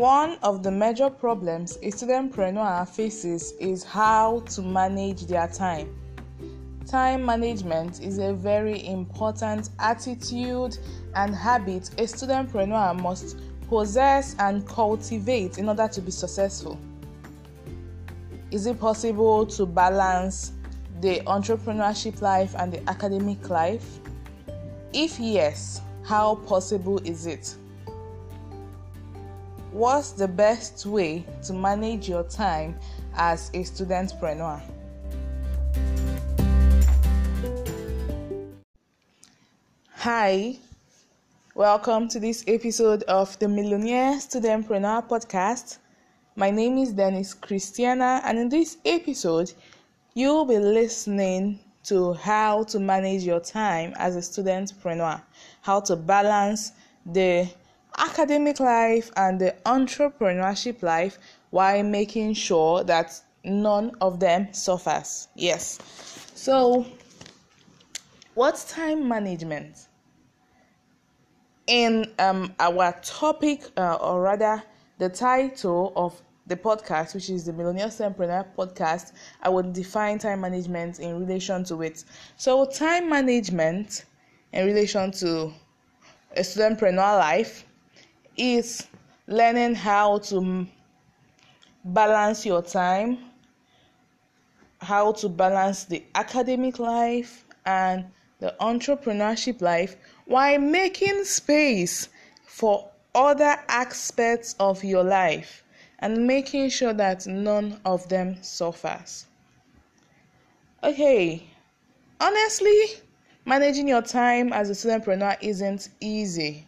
One of the major problems a studentpreneur faces is how to manage their time. Time management is a very important attitude and habit a studentpreneur must possess and cultivate in order to be successful. Is it possible to balance the entrepreneurship life and the academic life? If yes, how possible is it? What's the best way to manage your time as a studentpreneur? Hi, welcome to this episode of the Millionaire Studentpreneur Podcast. My name is Dennis Christiana, and in this episode, you'll be listening to how to manage your time as a studentpreneur, how to balance the academic life and the entrepreneurship life while making sure that none of them suffers. Yes. So, what's time management? In um, our topic, uh, or rather, the title of the podcast, which is the Millionaire Entrepreneur podcast, I would define time management in relation to it. So, time management in relation to a studentpreneur life is learning how to balance your time, how to balance the academic life and the entrepreneurship life while making space for other aspects of your life and making sure that none of them suffers. Okay, honestly, managing your time as a studentpreneur isn't easy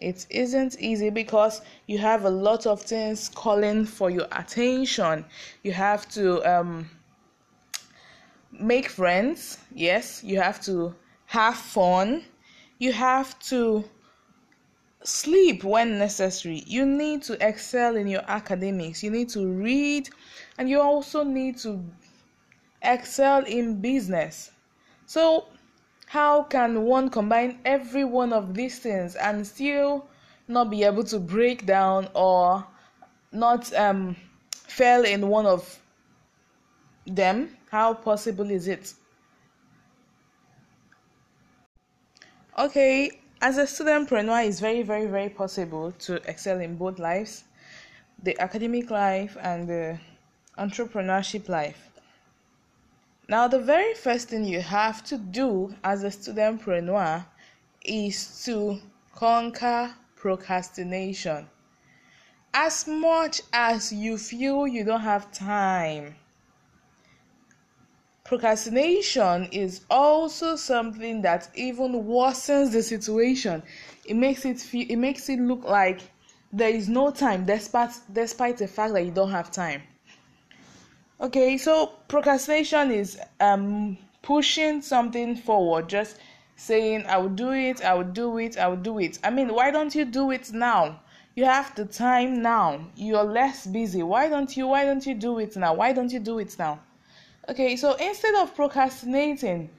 it isn't easy because you have a lot of things calling for your attention. You have to um, make friends, yes, you have to have fun, you have to sleep when necessary. You need to excel in your academics, you need to read, and you also need to excel in business. So, how can one combine every one of these things and still not be able to break down or not um, fail in one of them? How possible is it? Okay, as a studentpreneur, it's very, very, very possible to excel in both lives the academic life and the entrepreneurship life. Now, the very first thing you have to do as a studentpreneur is to conquer procrastination. As much as you feel you don't have time, procrastination is also something that even worsens the situation. It makes it feel it makes it look like there is no time despite despite the fact that you don't have time. Okay, so procrastination is um pushing something forward, just saying I will do it, I will do it, I will do it. I mean, why don't you do it now? You have the time now. You're less busy. Why don't you why don't you do it now? Why don't you do it now? Okay, so instead of procrastinating,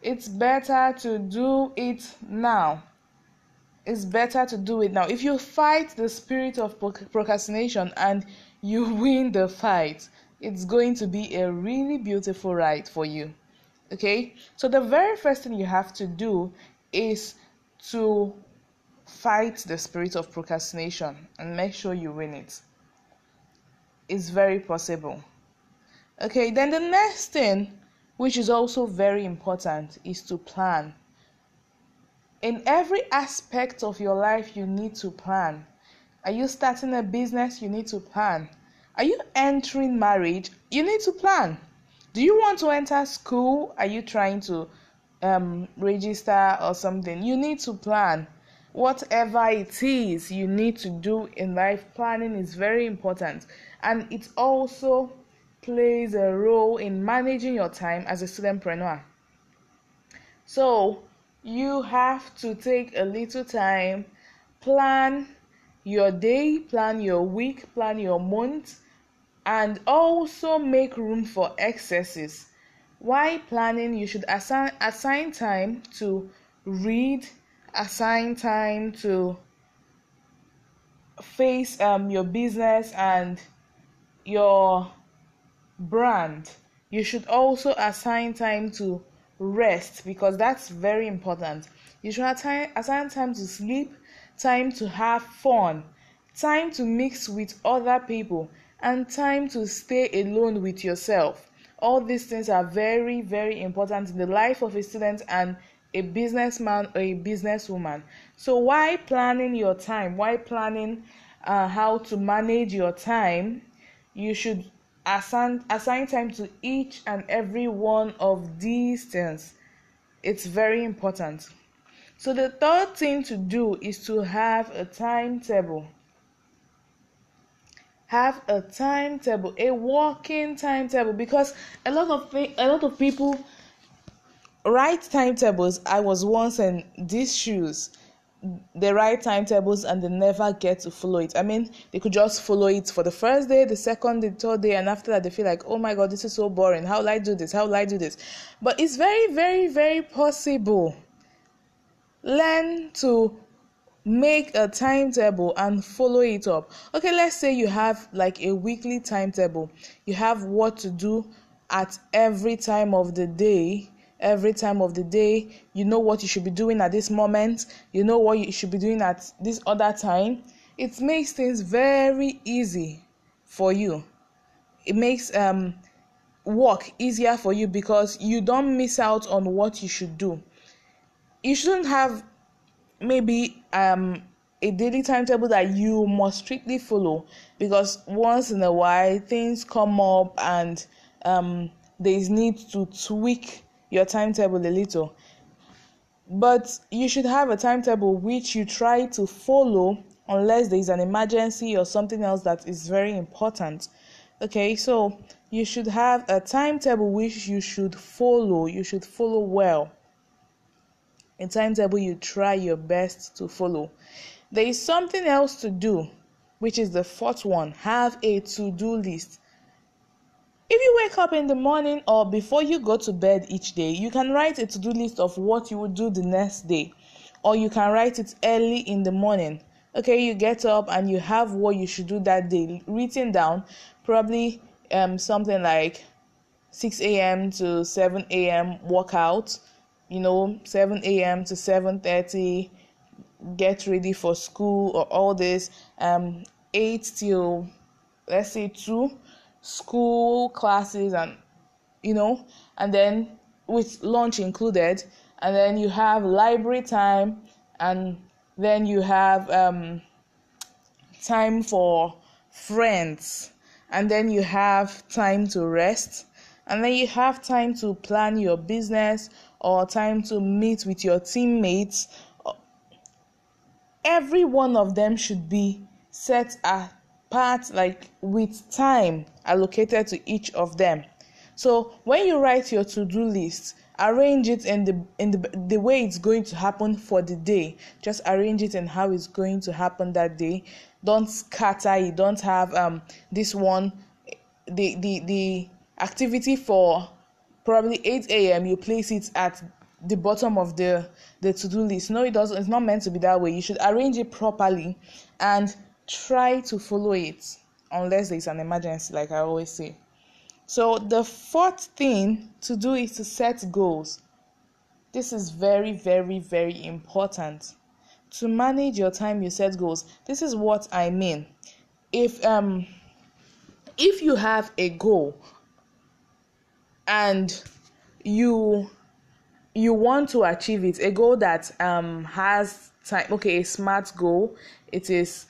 it's better to do it now. It's better to do it now. If you fight the spirit of procrastination and you win the fight, it's going to be a really beautiful ride for you. Okay, so the very first thing you have to do is to fight the spirit of procrastination and make sure you win it. It's very possible. Okay, then the next thing, which is also very important, is to plan. In every aspect of your life, you need to plan. Are you starting a business? You need to plan. Are you entering marriage? You need to plan. Do you want to enter school? Are you trying to um, register or something? You need to plan. Whatever it is you need to do in life, planning is very important. And it also plays a role in managing your time as a studentpreneur. So, you have to take a little time, plan your day, plan your week, plan your month, and also make room for excesses. While planning, you should assign, assign time to read, assign time to face um, your business and your brand. You should also assign time to rest because that's very important. You should assign, assign time to sleep time to have fun time to mix with other people and time to stay alone with yourself. All these things are very very important in the life of a student and a businessman or a businesswoman. So why planning your time? Why planning uh, how to manage your time? You should assign assign time to each and every one of these things. It's very important. So the third thing to do is to have a timetable have a timetable a working timetable because a lot of a lot of people write timetables. I was once in these shoes. They write timetables and they never get to follow it. I mean they could just follow it for the first day the second the third day and after that they feel like oh my god this is so boring. How will i do this? How will i do this? But it's very very very possible. Learn to make a timetable and follow it up. Okay let's say you have like a weekly timetable. You have what to do at every time of the day. Every time of the day you know what you should be doing at this moment. You know what you should be doing at this other time. It makes things very easy for you. It makes um work easier for you because you don't miss out on what you should do. You shouldn't have maybe um a daily timetable that you must strictly follow because once in a while things come up and um there is need to tweak your timetable a little. But you should have a timetable which you try to follow unless there is an emergency or something else that is very important. Okay so you should have a timetable which you should follow you should follow well a timetable you try your best to follow. There is something else to do, which is the fourth one have a to do list. If you wake up in the morning or before you go to bed each day, you can write a to do list of what you will do the next day, or you can write it early in the morning. Okay, you get up and you have what you should do that day written down, probably um, something like 6 a.m. to 7 a.m. workout you know 7 a.m to 7.30 get ready for school or all this um 8 till let's say 2 school classes and you know and then with lunch included and then you have library time and then you have um time for friends and then you have time to rest and then you have time to plan your business or time to meet with your teammates every one of them should be set apart like with time allocated to each of them. So when you write your to-do list arrange it in the in the, the way it's going to happen for the day. Just arrange it and how it's going to happen that day. Don't scatter. It don't have um this one the the the activity for probably 8 a.m. you place it at the bottom of the the to-do list. No it doesn't it's not meant to be that way. You should arrange it properly and try to follow it unless there's an emergency like i always say. So the fourth thing to do is to set goals. This is very very very important. To manage your time you set goals. This is what i mean. If um if you have a goal and you you want to achieve it a goal that um has time okay a smart goal it is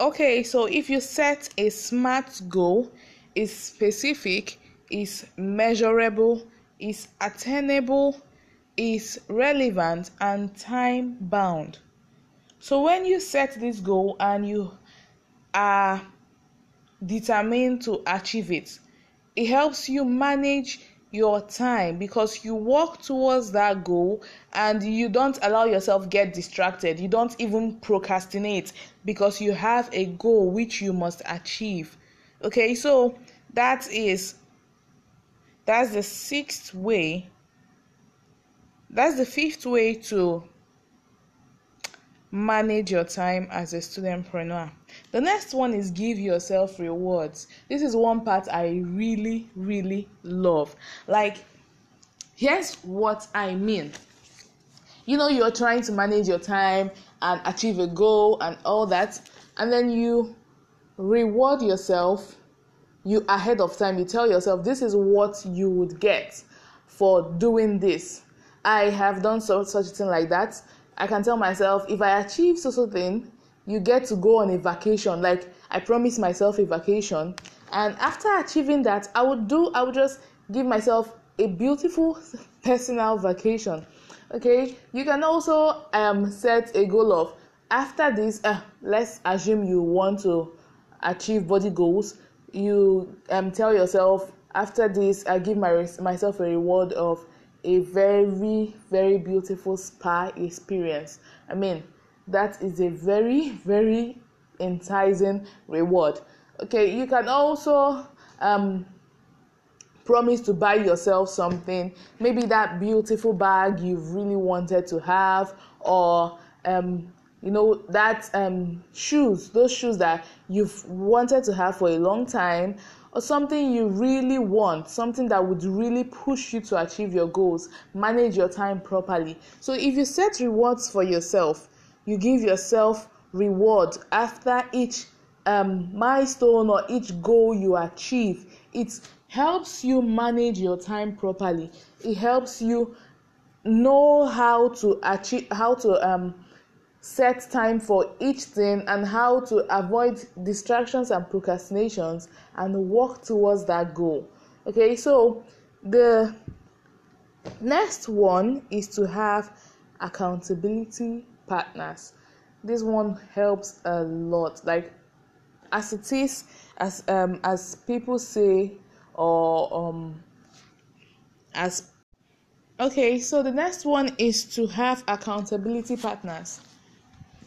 okay so if you set a smart goal is specific is measurable is attainable is relevant and time bound. So when you set this goal and you are determined to achieve it it helps you manage your time because you work towards that goal and you don't allow yourself get distracted you don't even procrastinate because you have a goal which you must achieve okay so that is that's the sixth way that's the fifth way to manage your time as a studentpreneur. The next one is give yourself rewards. This is one part I really, really love. Like, here's what I mean. You know, you're trying to manage your time and achieve a goal and all that, and then you reward yourself you ahead of time you tell yourself this is what you would get for doing this i have done so, such a thing like that i can tell myself if i achieve such so thing you get to go on a vacation. Like i promise myself a vacation and after achieving that i would do i would just give myself a beautiful personal vacation. Okay you can also um, set a goal of after this uh, let's assume you want to achieve body goals you um, tell yourself after this i give my myself a reward of a very very beautiful spa experience. I mean that is a very very enticing reward. Okay you can also um, promise to buy yourself something. Maybe that beautiful bag you've really wanted to have or um, you know that um, shoes those shoes that you've wanted to have for a long time or something you really want something that would really push you to achieve your goals manage your time properly. So if you set rewards for yourself you give yourself reward after each um, milestone or each goal you achieve it helps you manage your time properly it helps you know how to achieve how to um set time for each thing and how to avoid distractions and procrastinations and work towards that goal. Okay, so the next one is to have accountability partners. This one helps a lot. Like as it is, as um as people say, or um as okay, so the next one is to have accountability partners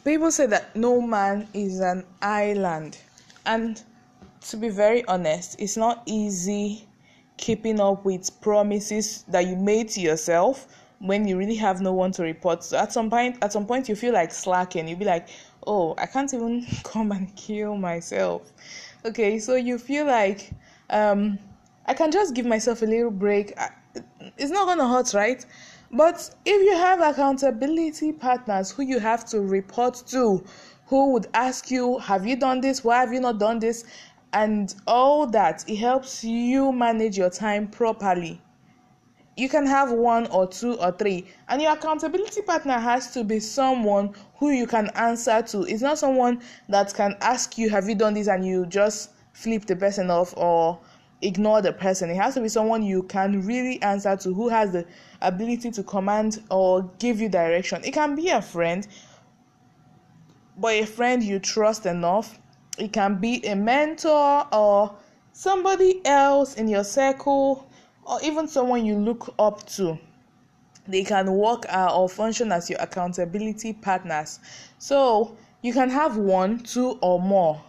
people say that no man is an island and to be very honest it's not easy keeping up with promises that you made to yourself when you really have no one to report to at some point at some point you feel like slacking you'll be like oh i can't even come and kill myself okay so you feel like um i can just give myself a little break it's not gonna hurt right but if you have accountability partners who you have to report to, who would ask you, Have you done this? Why have you not done this? And all that, it helps you manage your time properly. You can have one or two or three, and your accountability partner has to be someone who you can answer to. It's not someone that can ask you, Have you done this? and you just flip the person off or ignore the person. It has to be someone you can really answer to who has the ability to command or give you direction. It can be a friend, but a friend you trust enough. It can be a mentor or somebody else in your circle or even someone you look up to. They can work uh, or function as your accountability partners. So you can have one, two, or more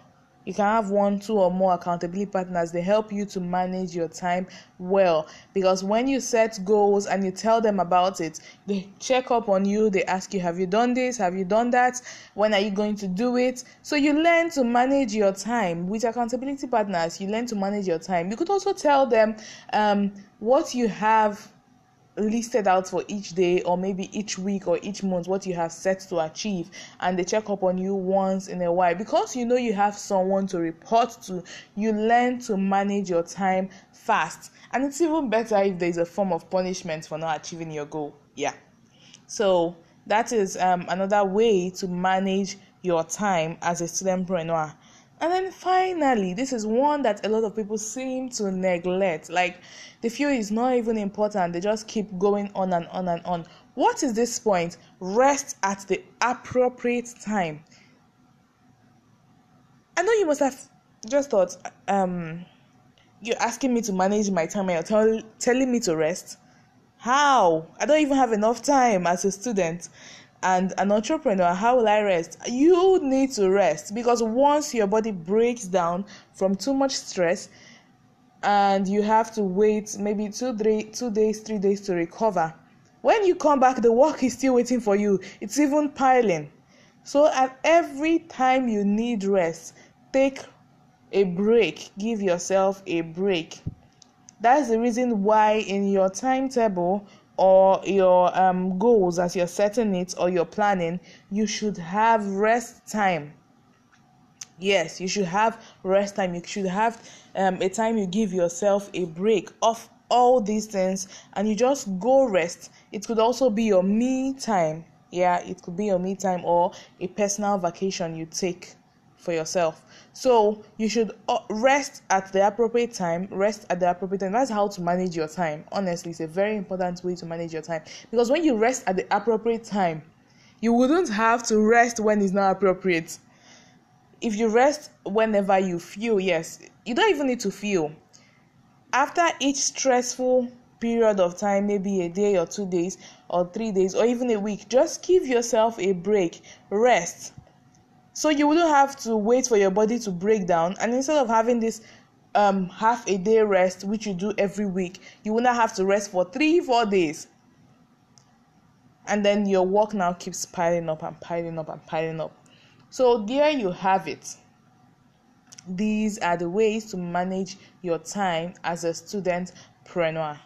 you can have one, two, or more accountability partners. They help you to manage your time well because when you set goals and you tell them about it, they check up on you. They ask you, Have you done this? Have you done that? When are you going to do it? So you learn to manage your time with accountability partners. You learn to manage your time. You could also tell them um, what you have listed out for each day or maybe each week or each month what you have set to achieve and they check up on you once in a while. Because you know you have someone to report to you learn to manage your time fast. And it's even better if there's a form of punishment for not achieving your goal. Yeah. So that is um, another way to manage your time as a studentpreneur and then finally, this is one that a lot of people seem to neglect. Like the feel is not even important. They just keep going on and on and on. What is this point? Rest at the appropriate time. I know you must have just thought, um, you're asking me to manage my time and you're tell, telling me to rest. How? I don't even have enough time as a student and an entrepreneur, how will I rest? You need to rest because once your body breaks down from too much stress and you have to wait maybe two, three, two days, three days to recover, when you come back, the work is still waiting for you. It's even piling. So, at every time you need rest, take a break, give yourself a break. That's the reason why in your timetable or your um, goals as you're setting it or you're planning, you should have rest time. Yes, you should have rest time. You should have um, a time you give yourself a break off all these things and you just go rest. It could also be your me time. Yeah, it could be your me time or a personal vacation you take for yourself. So you should uh, rest at the appropriate time. Rest at the appropriate time. That's how to manage your time. Honestly, it's a very important way to manage your time because when you rest at the appropriate time, you wouldn't have to rest when it's not appropriate. If you rest whenever you feel, yes, you don't even need to feel. After each stressful period of time, maybe a day or two days or three days or even a week, just give yourself a break, rest so you wouldn't have to wait for your body to break down and instead of having this um half a day rest which you do every week you will not have to rest for three four days. And then your work now keeps piling up and piling up and piling up. So there you have it. These are the ways to manage your time as a student preneur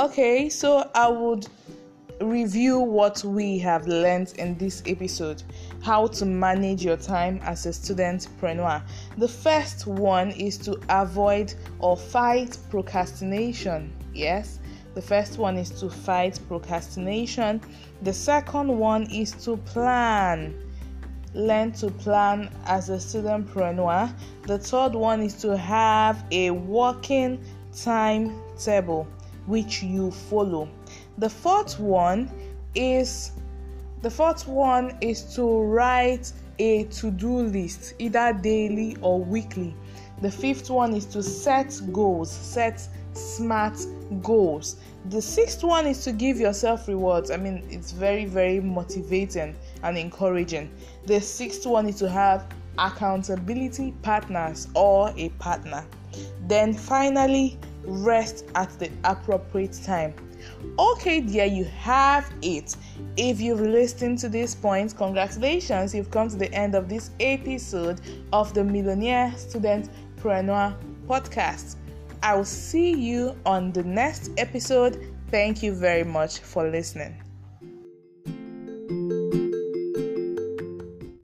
Okay, so I would review what we have learned in this episode how to manage your time as a student preneur. The first one is to avoid or fight procrastination. Yes, the first one is to fight procrastination. The second one is to plan. Learn to plan as a student preneur. The third one is to have a working timetable which you follow. The fourth one is the fourth one is to write a to-do list either daily or weekly. The fifth one is to set goals, set smart goals. The sixth one is to give yourself rewards. I mean, it's very, very motivating and encouraging. The sixth one is to have accountability partners or a partner. Then finally, rest at the appropriate time. Okay, dear, you have it. If you've listened to this point, congratulations, you've come to the end of this episode of the Millionaire Student Preneur podcast. I will see you on the next episode. Thank you very much for listening.